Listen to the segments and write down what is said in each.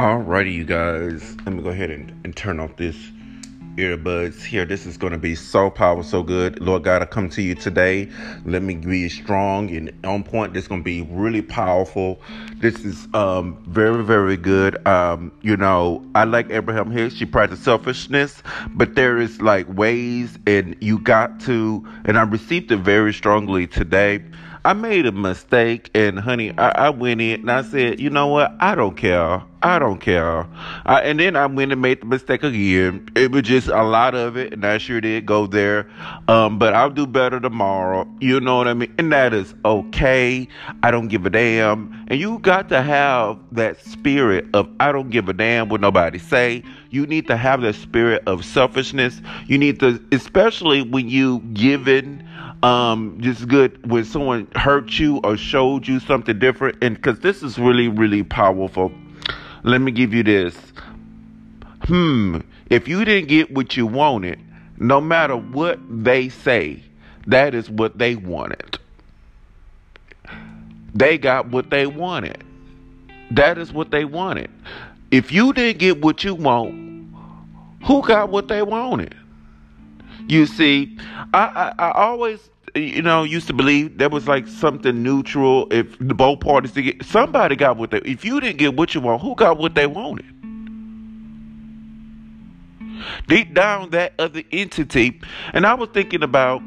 Alrighty, you guys. Let me go ahead and, and turn off this earbuds here. This is going to be so powerful, so good. Lord God, I come to you today. Let me be strong and on point. This is going to be really powerful. This is um, very, very good. Um, you know, I like Abraham Hicks. She practiced selfishness, but there is like ways, and you got to, and I received it very strongly today. I made a mistake, and honey, I, I, went in and I said, you know what? I don't care. I don't care. I, and then I went and made the mistake again. It was just a lot of it, and I sure did go there. Um, but I'll do better tomorrow. You know what I mean? And that is okay. I don't give a damn. And you got to have that spirit of I don't give a damn what nobody say. You need to have that spirit of selfishness. You need to, especially when you giving um just good when someone hurt you or showed you something different. And because this is really really powerful. Let me give you this. Hmm if you didn't get what you wanted no matter what they say that is what they wanted. They got what they wanted. That is what they wanted. If you didn't get what you want who got what they wanted? You see, I, I, I always you know, used to believe there was like something neutral. If the both parties to get somebody got what they if you didn't get what you want, who got what they wanted? Deep down that other entity, and I was thinking about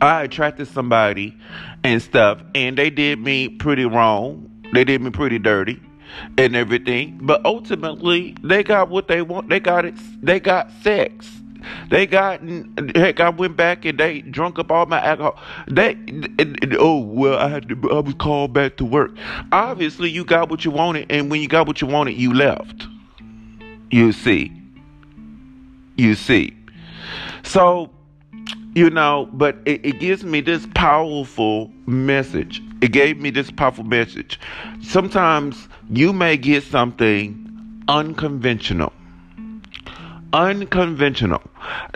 I attracted somebody and stuff, and they did me pretty wrong. They did me pretty dirty and everything. But ultimately they got what they want. They got it they got sex. They got heck. I went back and they drunk up all my alcohol. They and, and, oh well, I had to. I was called back to work. Obviously, you got what you wanted, and when you got what you wanted, you left. You see. You see. So, you know, but it, it gives me this powerful message. It gave me this powerful message. Sometimes you may get something unconventional unconventional.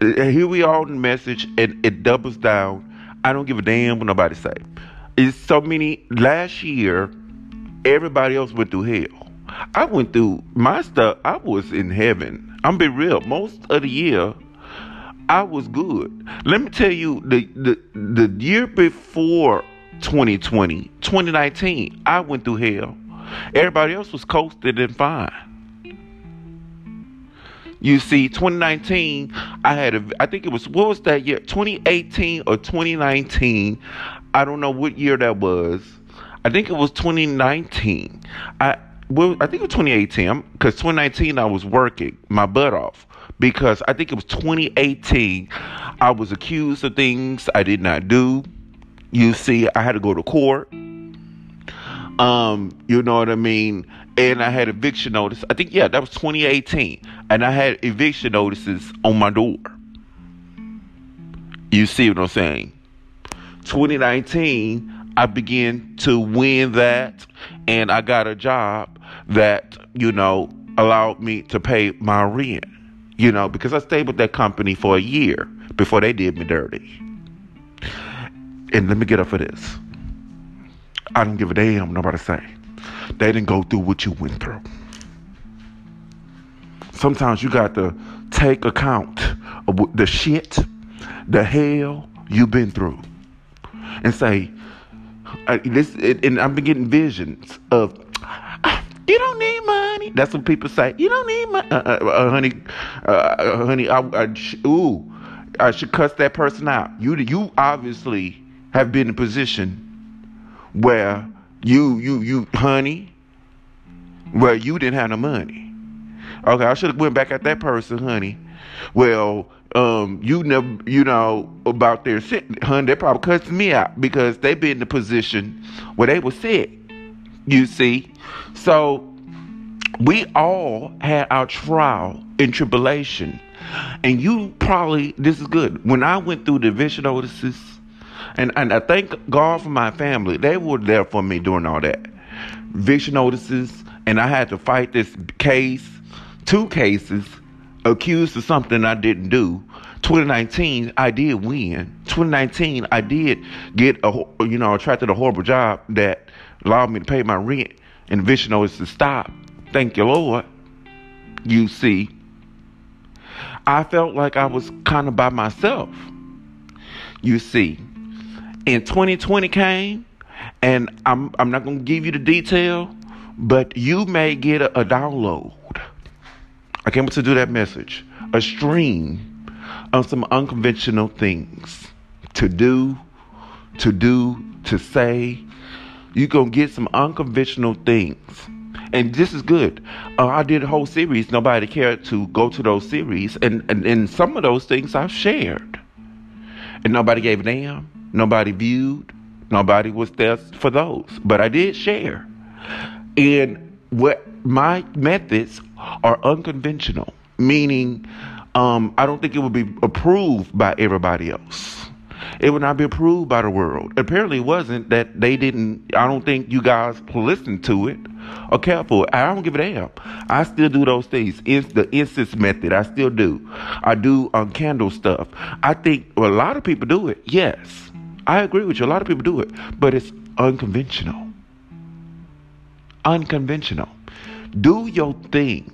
Uh, here we are in the message, and it doubles down. I don't give a damn what nobody say. It's so many. Last year, everybody else went through hell. I went through my stuff. I was in heaven. I'm be real. Most of the year, I was good. Let me tell you, the the the year before 2020, 2019, I went through hell. Everybody else was coasted and fine. You see, 2019, I had a, I think it was, what was that year? 2018 or 2019. I don't know what year that was. I think it was 2019. I, well, I think it was 2018 because 2019 I was working my butt off because I think it was 2018 I was accused of things I did not do. You see, I had to go to court. Um, you know what I mean? And I had eviction notice. I think yeah, that was 2018. And I had eviction notices on my door. You see what I'm saying? 2019, I began to win that and I got a job that, you know, allowed me to pay my rent. You know, because I stayed with that company for a year before they did me dirty. And let me get up for this. I don't give a damn nobody say. They didn't go through what you went through. Sometimes you got to take account of the shit, the hell you've been through, and say, "This." And I've been getting visions of, "You don't need money." That's what people say. You don't need money, uh, uh, uh honey. Uh, uh, honey, I, I, ooh, I should cuss that person out. You, you obviously have been in a position where you you you honey well you didn't have no money. Okay i should have went back at that person honey. Well um you never you know about their sick honey they probably cussed me out because they been in the position where they were sick you see? So we all had our trial and tribulation. And you probably this is good when i went through the notices and and I thank God for my family. They were there for me during all that. Eviction notices, and I had to fight this case, two cases, accused of something I didn't do. 2019, I did win. 2019, I did get a you know attracted a horrible job that allowed me to pay my rent and eviction notices to stop. Thank you, Lord. You see, I felt like I was kind of by myself. You see, in 2020 came, and I'm I'm not gonna give you the detail, but you may get a, a download. I came to do that message, a stream of some unconventional things to do, to do, to say. You're gonna get some unconventional things and this is good. Uh, I did a whole series. Nobody cared to go to those series, and, and and some of those things I've shared, and nobody gave a damn. Nobody viewed. Nobody was there for those, but I did share. And what my methods are unconventional, meaning um, I don't think it would be approved by everybody else it would not be approved by the world. Apparently, it wasn't that they didn't. I don't think you guys listened to it or care for it. I don't give a damn. I still do those things. It's the incense method. I still do. I do um, candle stuff. I think well, a lot of people do it. Yes, I agree with you. A lot of people do it, but it's unconventional. Unconventional. Do your thing,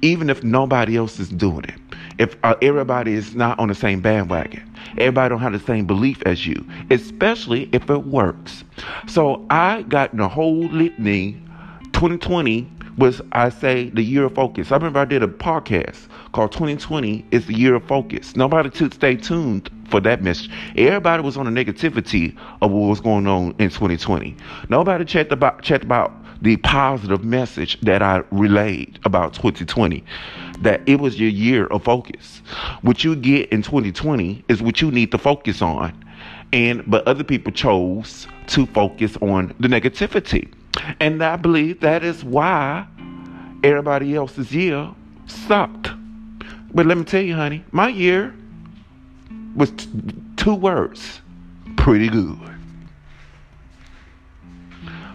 even if nobody else is doing it. If uh, everybody is not on the same bandwagon. Everybody don't have the same belief as you, especially if it works. So I got in a whole litany. 2020 was, I say, the year of focus. I remember I did a podcast called 2020 is the year of focus. Nobody to stay tuned for that message. Everybody was on the negativity of what was going on in 2020. Nobody checked about checked about the positive message that I relayed about 2020 that it was your year of focus. What you get in 2020 is what you need to focus on. And but other people chose to focus on the negativity. And I believe that is why everybody else's year sucked. But let me tell you, honey, my year was t- two words pretty good.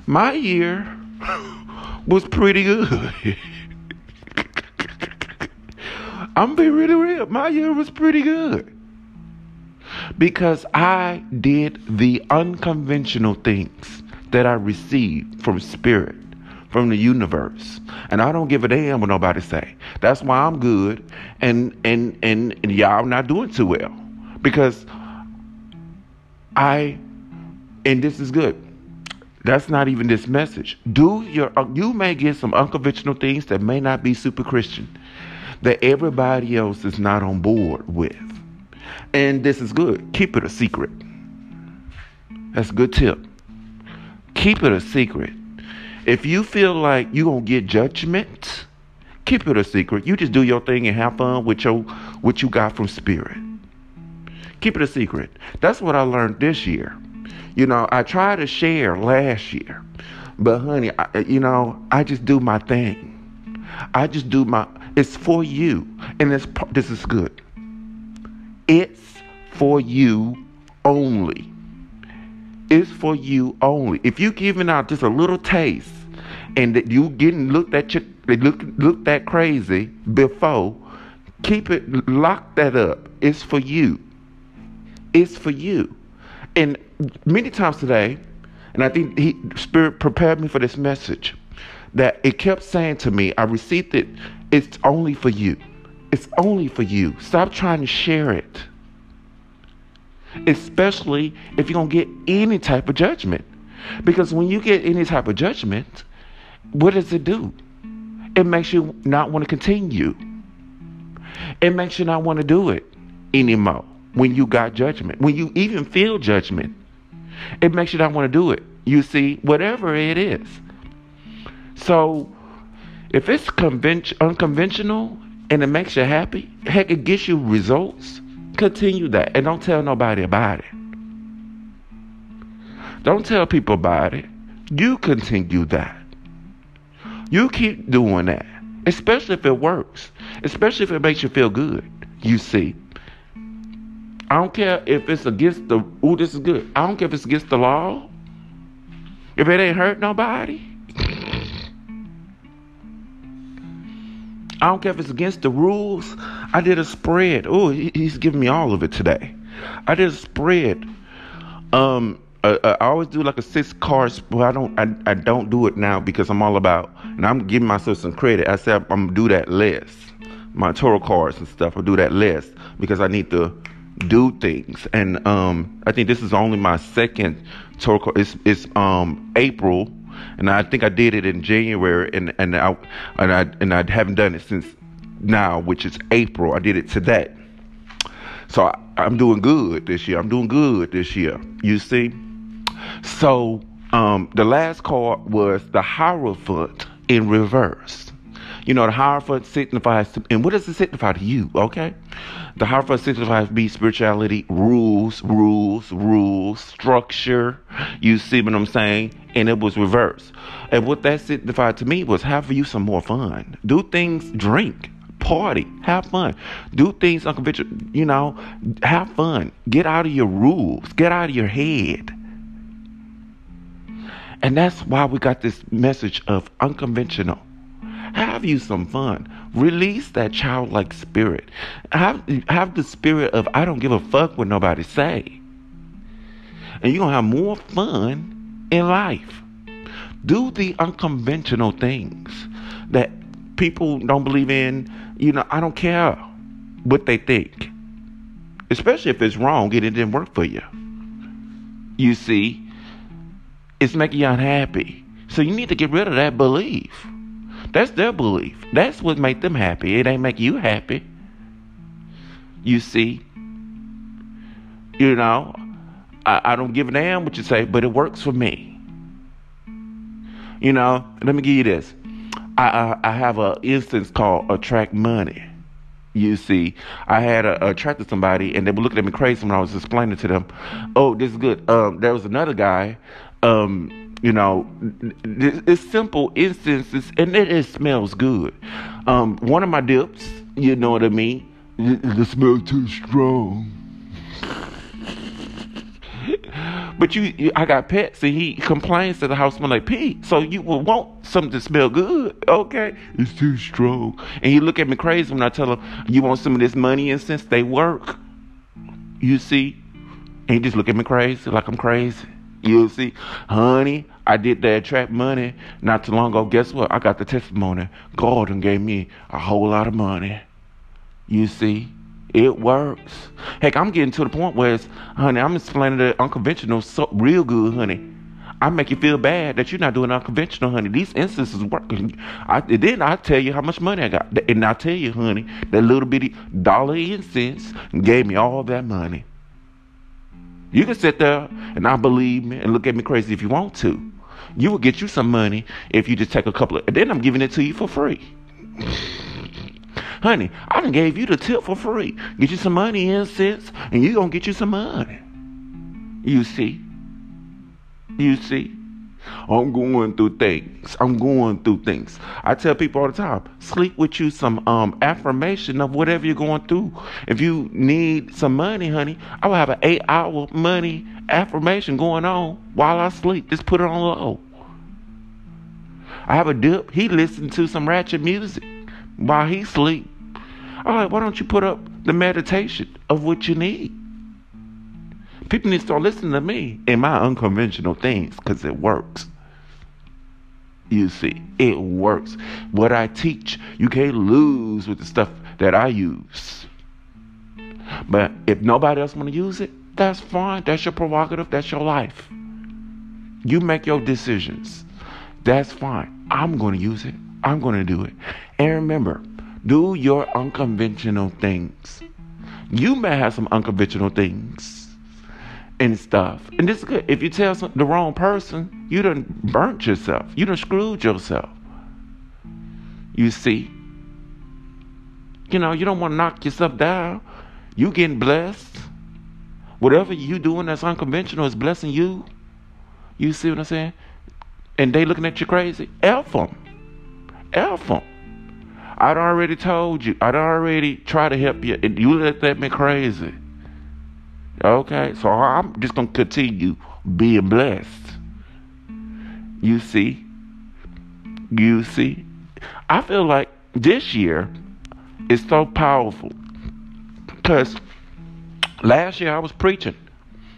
My year was pretty good. I'm being really real. My year was pretty good. Because I did the unconventional things that I received from spirit, from the universe. And I don't give a damn what nobody say. That's why I'm good and and and, and y'all not doing too well. Because I and this is good. That's not even this message. Do your uh, you may get some unconventional things that may not be super Christian that everybody else is not on board with. And this is good. Keep it a secret. That's a good tip. Keep it a secret. If you feel like you're going to get judgment, keep it a secret. You just do your thing and have fun with your what you got from spirit. Keep it a secret. That's what I learned this year. You know, I tried to share last year, but honey, I, uh, you know, I just do my thing. I just do my it's for you. And this, this is good. It's for you only. It's for you only. If you giving out just a little taste and that you getting looked at you look look that crazy before, keep it lock that up. It's for you. It's for you. And many times today, and I think he spirit prepared me for this message, that it kept saying to me, I received it it's only for you. It's only for you. Stop trying to share it. Especially if you don't get any type of judgment. Because when you get any type of judgment, what does it do? It makes you not want to continue. It makes you not want to do it anymore when you got judgment. When you even feel judgment, it makes you not want to do it. You see, whatever it is. So if it's convention, unconventional and it makes you happy, heck, it gets you results, continue that. And don't tell nobody about it. Don't tell people about it. You continue that. You keep doing that, especially if it works, especially if it makes you feel good. You see. I don't care if it's against the, oh, this is good. I don't care if it's against the law. If it ain't hurt nobody, I don't care if it's against the rules. I did a spread. Oh, he's giving me all of it today. I did a spread. Um, uh, uh, I always do like a six cards, spread. I don't I, I don't do it now because I'm all about and I'm giving myself some credit. I said I'm gonna do that less. My tarot cards and stuff, I'll do that less because I need to do things. And um, I think this is only my second tarot card. It's it's um April, and I think I did it in January, and and I and I and I haven't done it since now, which is April. I did it today. So I, I'm doing good this year. I'm doing good this year. You see? So um, the last card was the Hierophant in reverse. You know, the Hierophant signifies, and what does it signify to you? Okay? The Hierophant signifies be spirituality, rules, rules, rules, structure. You see what I'm saying? And it was reverse. And what that signified to me was have you some more fun. Do things, drink party, have fun, do things unconventional. You know, have fun. Get out of your rules. Get out of your head. And that's why we got this message of unconventional. Have you some fun. Release that childlike spirit. Have have the spirit of I don't give a fuck what nobody say. And you're gonna have more fun in life. Do the unconventional things that people don't believe in you know, I don't care what they think, especially if it's wrong and it didn't work for you. You see, it's making you unhappy. So you need to get rid of that belief. That's their belief. That's what make them happy. It ain't make you happy. You see, you know, I, I don't give a damn what you say, but it works for me. You know, let me give you this. I, I, I have an instance called attract money. You see, I had a, attracted somebody, and they were looking at me crazy when I was explaining to them, "Oh, this is good." Um, there was another guy. Um, you know, it's simple instances, and it, it smells good. Um, one of my dips, you know what I mean? The smell too strong. But you, you, I got pets, and he complains that the house smell like pee. So you will want something to smell good, okay? It's too strong. And he look at me crazy when I tell him, "You want some of this money and since they work?" You see, and he just look at me crazy, like I'm crazy. You see, honey, I did that attract money not too long ago. Guess what? I got the testimony. God gave me a whole lot of money. You see. It works. Heck, I'm getting to the point where it's, honey, I'm explaining the unconventional so real good, honey. I make you feel bad that you're not doing unconventional, honey. These instances working. I, then I tell you how much money I got, and I tell you, honey, that little bitty dollar incense gave me all that money. You can sit there and not believe me and look at me crazy if you want to. You will get you some money if you just take a couple of, and then I'm giving it to you for free. Honey, I done gave you the tip for free. Get you some money in cents, and you gonna get you some money. You see? You see? I'm going through things. I'm going through things. I tell people all the time, sleep with you some um affirmation of whatever you're going through. If you need some money, honey, I will have an eight hour money affirmation going on while I sleep. Just put it on low. I have a dip. He listens to some ratchet music while he sleep. I'm like, why don't you put up the meditation of what you need? People need to start listening to me and my unconventional things because it works. You see, it works. What I teach, you can't lose with the stuff that I use. But if nobody else want to use it, that's fine. That's your prerogative. That's your life. You make your decisions. That's fine. I'm going to use it. I'm going to do it. And remember, do your unconventional things. You may have some unconventional things and stuff. And this is good. If you tell the wrong person, you done burnt yourself. You done screwed yourself. You see? You know, you don't want to knock yourself down. You getting blessed. Whatever you doing that's unconventional is blessing you. You see what I'm saying? And they looking at you crazy. F them. F them. I'd already told you. I'd already tried to help you, and you looked at me crazy. Okay, so I'm just gonna continue being blessed. You see, you see, I feel like this year is so powerful because last year I was preaching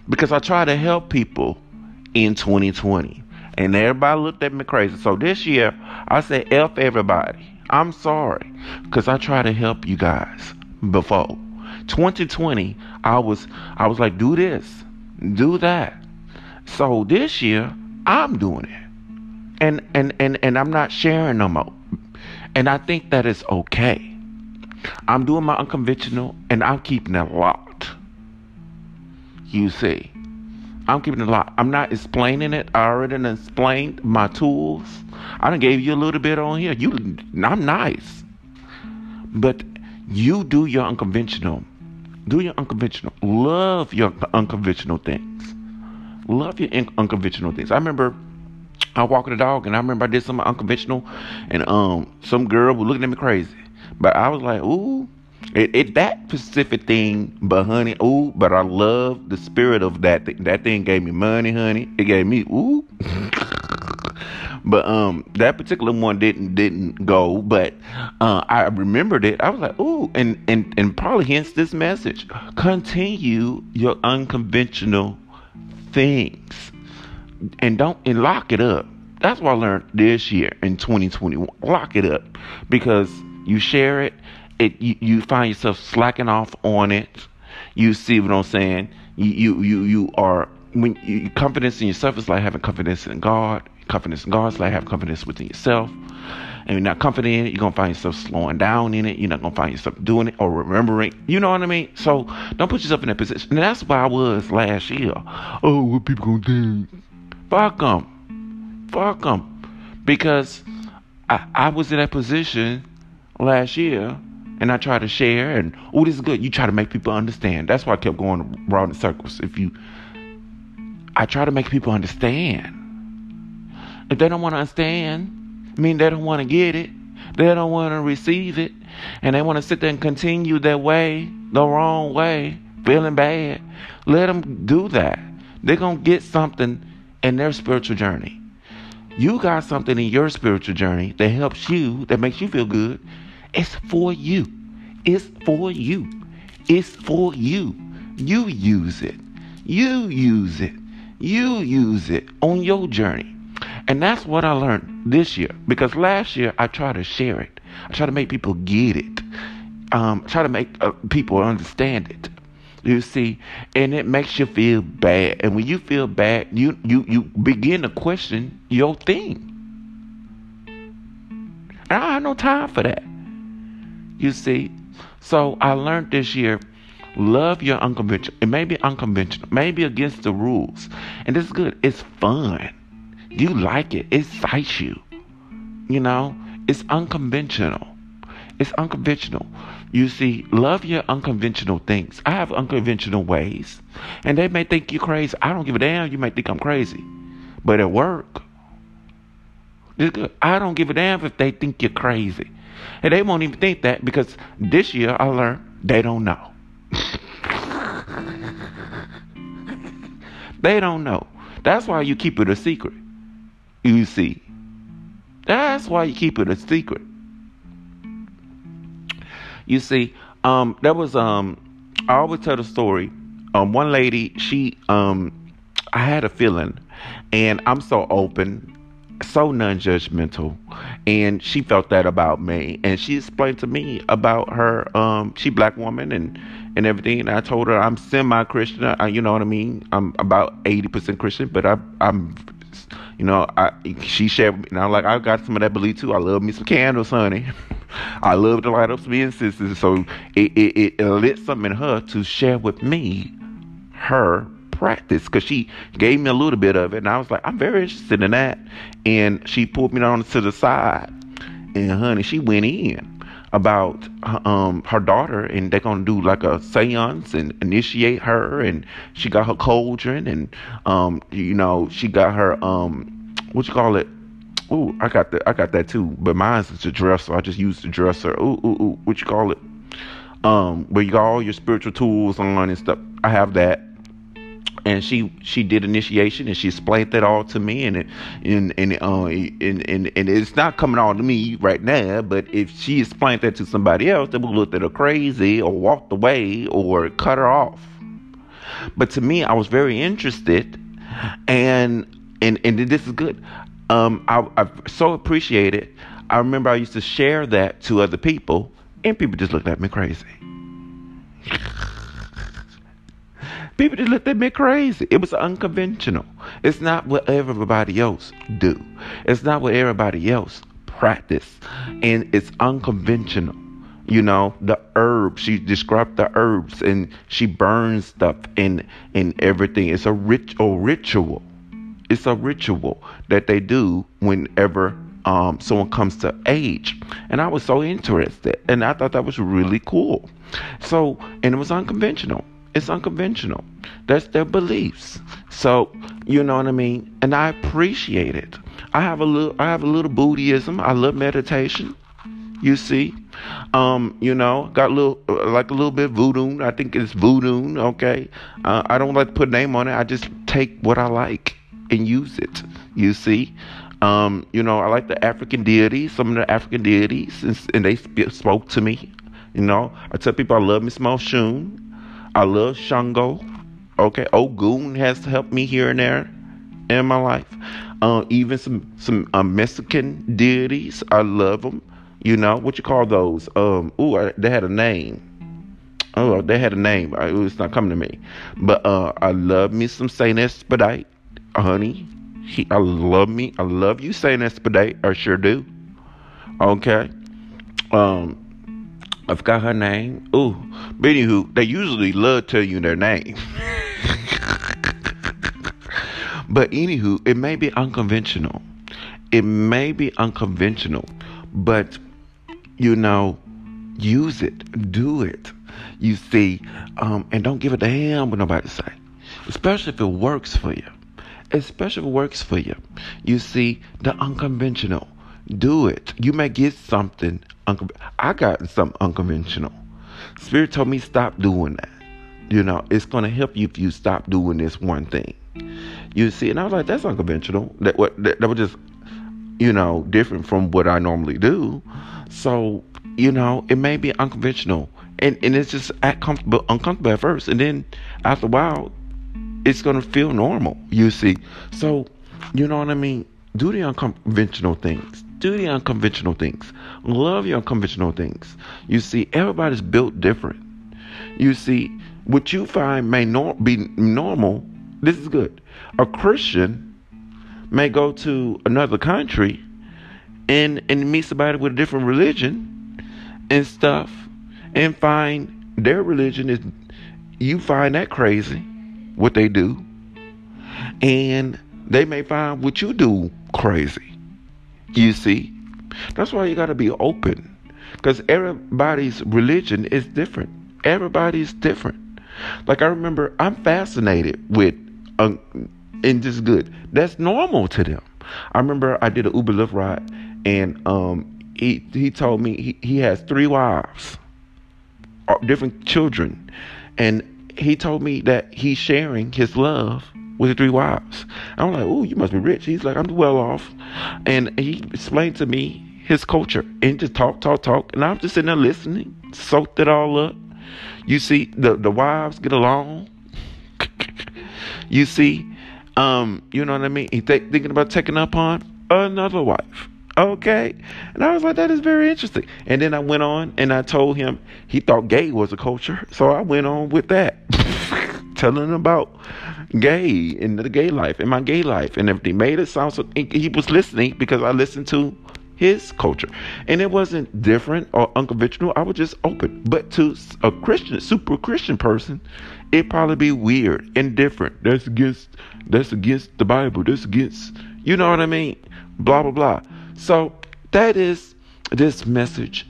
because I try to help people in 2020. And everybody looked at me crazy. So this year, I said, F everybody. I'm sorry. Because I tried to help you guys before. 2020, I was I was like, do this, do that. So this year, I'm doing it. And and and, and I'm not sharing no more. And I think that is okay. I'm doing my unconventional and I'm keeping it locked. You see. I'm keeping it locked. I'm not explaining it. I already explained my tools. I done gave you a little bit on here. You I'm nice. But you do your unconventional. Do your unconventional. Love your unconventional things. Love your unconventional things. I remember I walked the dog and I remember I did some unconventional and um some girl was looking at me crazy. But I was like, ooh, it, it that specific thing, but honey, ooh, but I love the spirit of that thing. That thing gave me money, honey. It gave me ooh. but um that particular one didn't didn't go but uh i remembered it i was like ooh and and and probably hence this message continue your unconventional things and don't and lock it up that's what i learned this year in 2021 lock it up because you share it, it you, you find yourself slacking off on it. You see what I'm saying? You you you, you are when you, confidence in yourself is like having confidence in God. Confidence in God is like having confidence within yourself. And you're not confident in it, you're gonna find yourself slowing down in it. You're not gonna find yourself doing it or remembering. You know what I mean? So don't put yourself in that position. And that's why I was last year. Oh, what people gonna think? Fuck them. Fuck them. Because I, I was in that position last year and I try to share and oh this is good. You try to make people understand. That's why I kept going around in circles. If you I try to make people understand. If they don't want to understand, I mean they don't want to get it. They don't want to receive it. And they want to sit there and continue their way the wrong way, feeling bad. Let them do that. They're going to get something in their spiritual journey. You got something in your spiritual journey that helps you, that makes you feel good it's for you. It's for you. It's for you. You use it. You use it. You use it on your journey. And that's what I learned this year. Because last year I tried to share it. I try to make people get it. Um, try to make uh, people understand it. You see, and it makes you feel bad. And when you feel bad, you you you begin to question your thing. And I have no time for that. You see? So I learned this year love your unconventional. It may be unconventional, maybe against the rules. And it's good. It's fun. You like it. It excites you. You know, it's unconventional. It's unconventional. You see, love your unconventional things. I have unconventional ways. And they may think you're crazy. I don't give a damn. You may think I'm crazy. But at work. I don't give a damn if they think you're crazy. And they won't even think that because this year I learned they don't know. they don't know. That's why you keep it a secret. You see. That's why you keep it a secret. You see, um, that was um I always tell the story. Um one lady, she um I had a feeling and I'm so open so non-judgmental and she felt that about me and she explained to me about her um she black woman and and everything and i told her i'm semi-christian I, you know what i mean i'm about 80% christian but I, i'm you know i she shared and i'm like i got some of that belief too. I love me some candles honey. I love to light up some incenses. So it, it, it lit something in her to share with me her practice because she gave me a little bit of it, and I was like, I'm very interested in that. And she pulled me on to the side, and honey, she went in about um her daughter and they're gonna do like a seance and initiate her and she got her cauldron and um you know she got her um what you call it Ooh, I got that. I got that too. But mine's is a dresser. I just use the dresser. Ooh, ooh, ooh. What you call it? Um, where you got all your spiritual tools on and stuff. I have that and she she did initiation and she explained that all to me and it and and uh and, and and it's not coming on to me right now but if she explained that to somebody else they would look at her crazy or walked away or cut her off but to me i was very interested And and and this is good. Um, I, I so appreciate it. I remember I used to share that to other people, and people just looked at me crazy. People just looked at me crazy. It was unconventional. It's not what everybody else do. It's not what everybody else practice, and it's unconventional. You know, the herbs. She described the herbs, and she burns stuff and and everything. It's a rich a ritual it's a ritual that they do whenever um, someone comes to age. And I was so interested, and I thought that was really cool. So, and it was unconventional. It's unconventional. That's their beliefs. So, you know what I mean? And I appreciate it. I have a little I have a little Buddhism. I love meditation. You see, um, you know, got a little like a little bit voodoo. I think it's voodoo. Okay, uh, I don't like to put name on it. I just take what I like and use it. You see, um, you know, I like the African deities, some of the African deities, and, and they sp- spoke to me. You know, I tell people I love Miss Moshun. I love Shango. Okay, Ogun has helped me here and there in my life. Uh, even some some um, Mexican deities, I love them. You know what you call those? Um, ooh, I, they had a name. Oh, they had a name. It's not coming to me. But uh, I love me some Saint Expedite honey. He, I love me. I love you saying expedite. I sure do. Okay. Um, I forgot her name. Ooh, but anywho, they usually love tell you their name. but anywho, it may be unconventional. It may be unconventional, but you know, use it, do it. You see, um, and don't give a damn what nobody say, especially if it works for you especially if it works for you. You see, the unconventional. Do it. You may get something. I got something unconventional. Spirit told me stop doing that. You know, it's to help you if you stop doing this one thing. You see, and I was like, that's unconventional. That what that, that was just, you know, different from what I normally do. So, you know, it may be unconventional, and and it's just uncomfortable, uncomfortable at first, and then after a while, it's to feel normal, you see. So, you know what I mean? Do the unconventional things. Do the unconventional things. Love your unconventional things. You see, everybody's built different. You see, what you find may not be normal. This is good. A Christian may go to another country and and meet somebody with a different religion and stuff and find their religion is you find that crazy what they do, and they may find what you do crazy. You see? That's why you got to be open because everybody's religion is different. Everybody's different. Like I remember, I'm fascinated with, um, and just good. That's normal to them. I remember I did an Uber Lyft ride, and um, he he told me he, he has three wives, uh, different children, and he told me that he's sharing his love with three wives. I'm like, oh, you must be rich. He's like, I'm well off. And he explained to me his culture and just talk, talk, talk. And I'm just sitting there listening, soaked it all up. You see, the, the wives get along. you see, um, you know what I mean? He th- thinking about taking up on another wife. Okay. And I was like, that is very interesting. And then I went on and I told him he thought gay was a culture. So I went on with that, telling him about gay and the gay life in my gay life and everything. Made it sound so, he was listening because I listened to his culture. And it wasn't different or unconventional. I was just open. But to a Christian, super Christian person, it probably be weird and different. That's against that's against the Bible. That's against you know what I mean? Blah blah blah. So that is this message.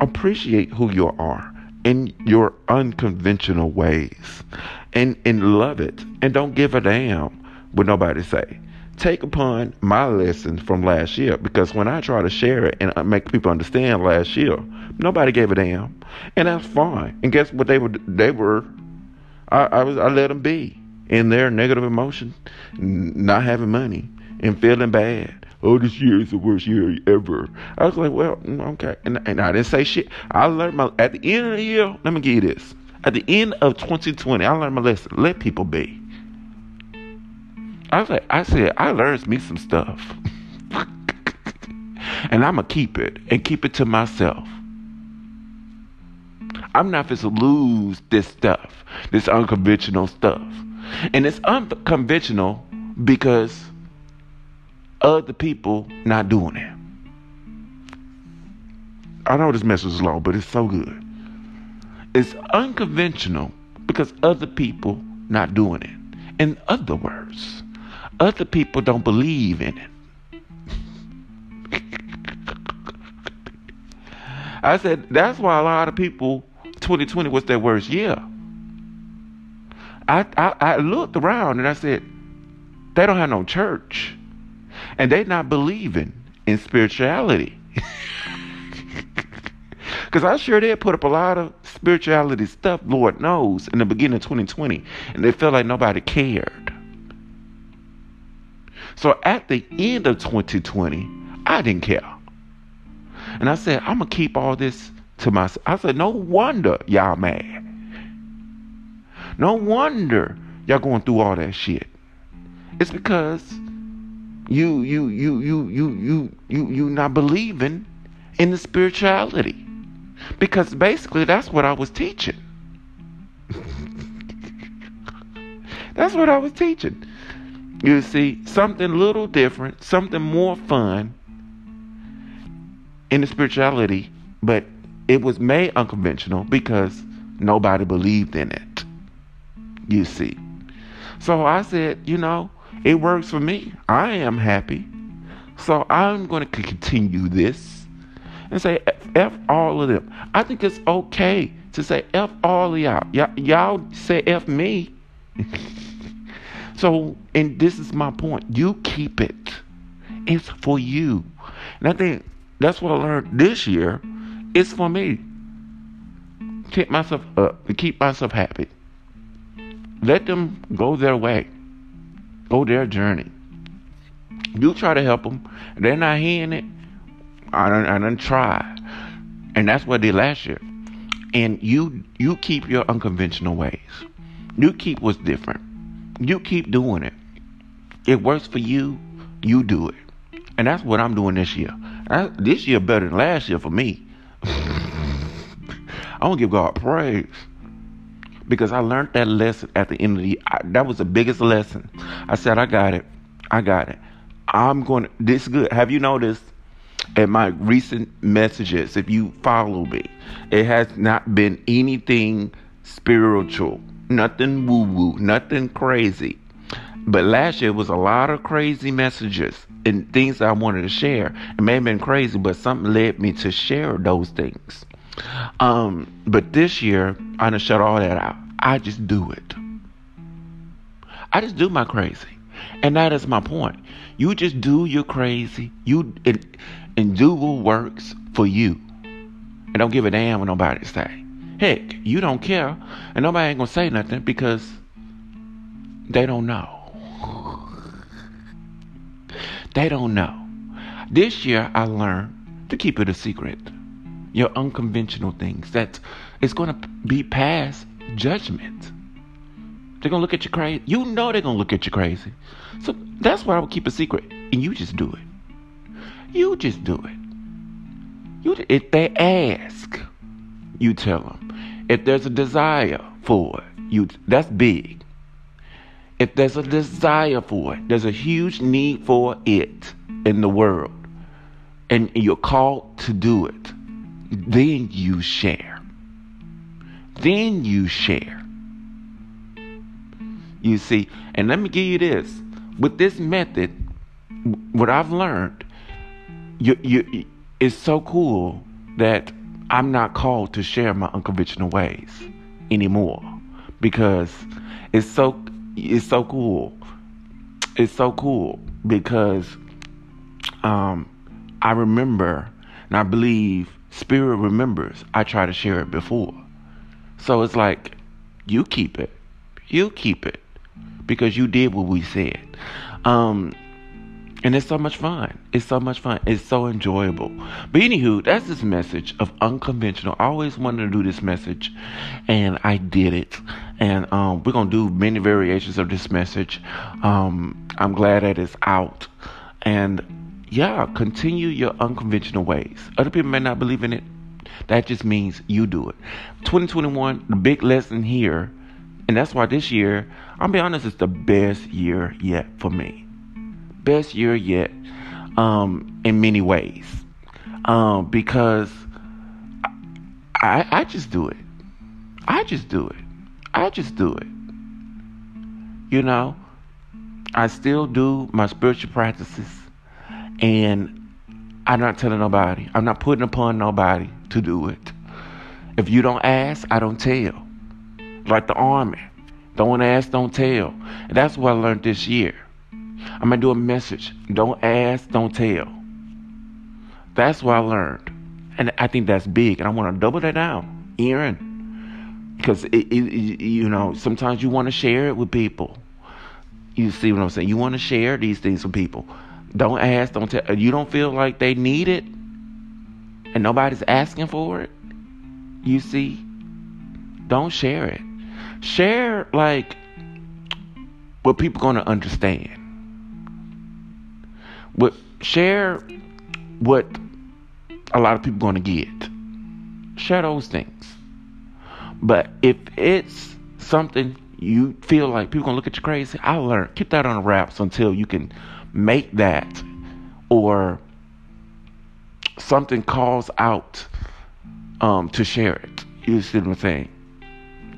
Appreciate who you are in your unconventional ways and, and love it. And don't give a damn what nobody say. Take upon my lessons from last year because when I try to share it and make people understand last year, nobody gave a damn, and that's fine. And guess what they were? They were. I, I was. I let them be in their negative emotion, not having money and feeling bad oh, this year is the worst year ever. I was like, well, mm, okay. And, and I didn't say shit. I learned my, at the end of the year, let me give you this. At the end of 2020, I learned my lesson. Let people be. I said, I said, I learned me some stuff. and I'm going to keep it and keep it to myself. I'm not supposed to lose this stuff, this unconventional stuff. And it's unconventional because other people not doing it. I know this message is long, but it's so good. It's unconventional because other people not doing it. In other words, other people don't believe in it. I said that's why a lot of people 2020 was their worst year. I, I, I looked around and I said, they don't have no church. And they not believing in spirituality. Because I sure did put up a lot of spirituality stuff, Lord knows, in the beginning of 2020. And they felt like nobody cared. So at the end of 2020, I didn't care. And I said, I'm going to keep all this to myself. I said, no wonder y'all mad. No wonder y'all going through all that shit. It's because you you you you you you you you not believing in the spirituality. Because basically that's what I was teaching. that's what I was teaching. You see, something little different, something more fun in the spirituality, but it was made unconventional because nobody believed in it. You see. So I said, you know, it works for me. I am happy. So I'm going to continue this and say F all of them. I think it's okay to say F all of y'all. Y- y'all say F me. so, and this is my point. You keep it. It's for you. And I think that's what I learned this year it's for me. Keep myself up to keep myself happy. Let them go their way, go their journey. You try to help them. They're not hearing it. I don't, I don't try. And that's what I did last year. And you you keep your unconventional ways. You keep what's different. You keep doing it. It works for you. You do it. And that's what I'm doing this year. I, this year better than last year for me. I want to give God praise because I learned that lesson at the end of the year. I, that was the biggest lesson. I said, I got it. I got it. I'm going to, this good. Have you noticed in my recent messages, if you follow me, it has not been anything spiritual, nothing woo woo, nothing crazy. But last year was a lot of crazy messages and things I wanted to share. It may have been crazy, but something led me to share those things. Um, but this year, I'm gonna shut all that out. I just do it. I just do my crazy. And that is my point. You just do your crazy. You and, and do what works for you. And don't give a damn what nobody say. Heck, you don't care. And nobody ain't gonna say nothing because they don't know. They don't know. This year I learned to keep it a secret your unconventional things. That it's to be past judgment. They're to look at you crazy. You know they're to look at you crazy. So that's why I would keep a secret. And you just do it. You just do it. You, if they ask, you tell them. If there's a desire for it, you that's big. If there's a desire for it, there's a huge need for it in the world, and you're called to do it then you share. Then you share. You see, and let me give you this. With this method, what I've learned, you, you, it's so cool that I'm not called to share my unconventional ways anymore because it's so it's so cool. It's so cool because um, I remember and I believe Spirit remembers I try to share it before. So it's like, you keep it. You keep it. Because you did what we said. Um, and it's so much fun. It's so much fun. It's so enjoyable. But anywho, that's this message of unconventional. I always wanted to do this message, and I did it. And um, we're to do many variations of this message. Um, I'm glad that it's out. And yeah, continue your unconventional ways. Other people may not believe in it. That just means you do it. 2021, the big lesson here, and that's why this year, I'll be honest, it's the best year yet for me. Best year yet um, in many ways. Um, because I, I just do it. I just do it. I just do it. You know, I still do my spiritual practices and I'm not telling nobody. I'm not putting upon nobody to do it. If you don't ask, I don't tell. Like the army. Don't ask, don't tell. And that's what I learned this year. I'm going to do a message. Don't ask, don't tell. That's what I learned. And I think that's big. And I want to double that down. Aaron. Because, it, it, you know, sometimes you want to share it with people. You see what I'm saying? You want to share these things with people. Don't ask, don't tell. You don't feel like they need it and nobody's asking for it. You see? Don't share it. Share like what people gonna understand. What share what a lot of people gonna get. Share those things. But if it's something you feel like people gonna look at you crazy, I learned keep that on wraps until you can make that or something calls out um, to share it. You see what I'm saying?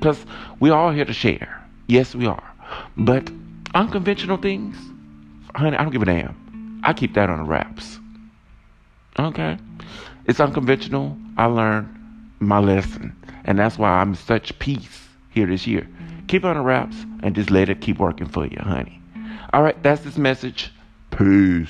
Because we all here to share. Yes, we are. But unconventional things, honey, I don't give a damn. I keep that on the wraps. Okay? It's unconventional. I learned my lesson. And that's why I'm such peace here this year. Keep on the wraps and just let it keep working for you, honey. All right, that's this message. Peace.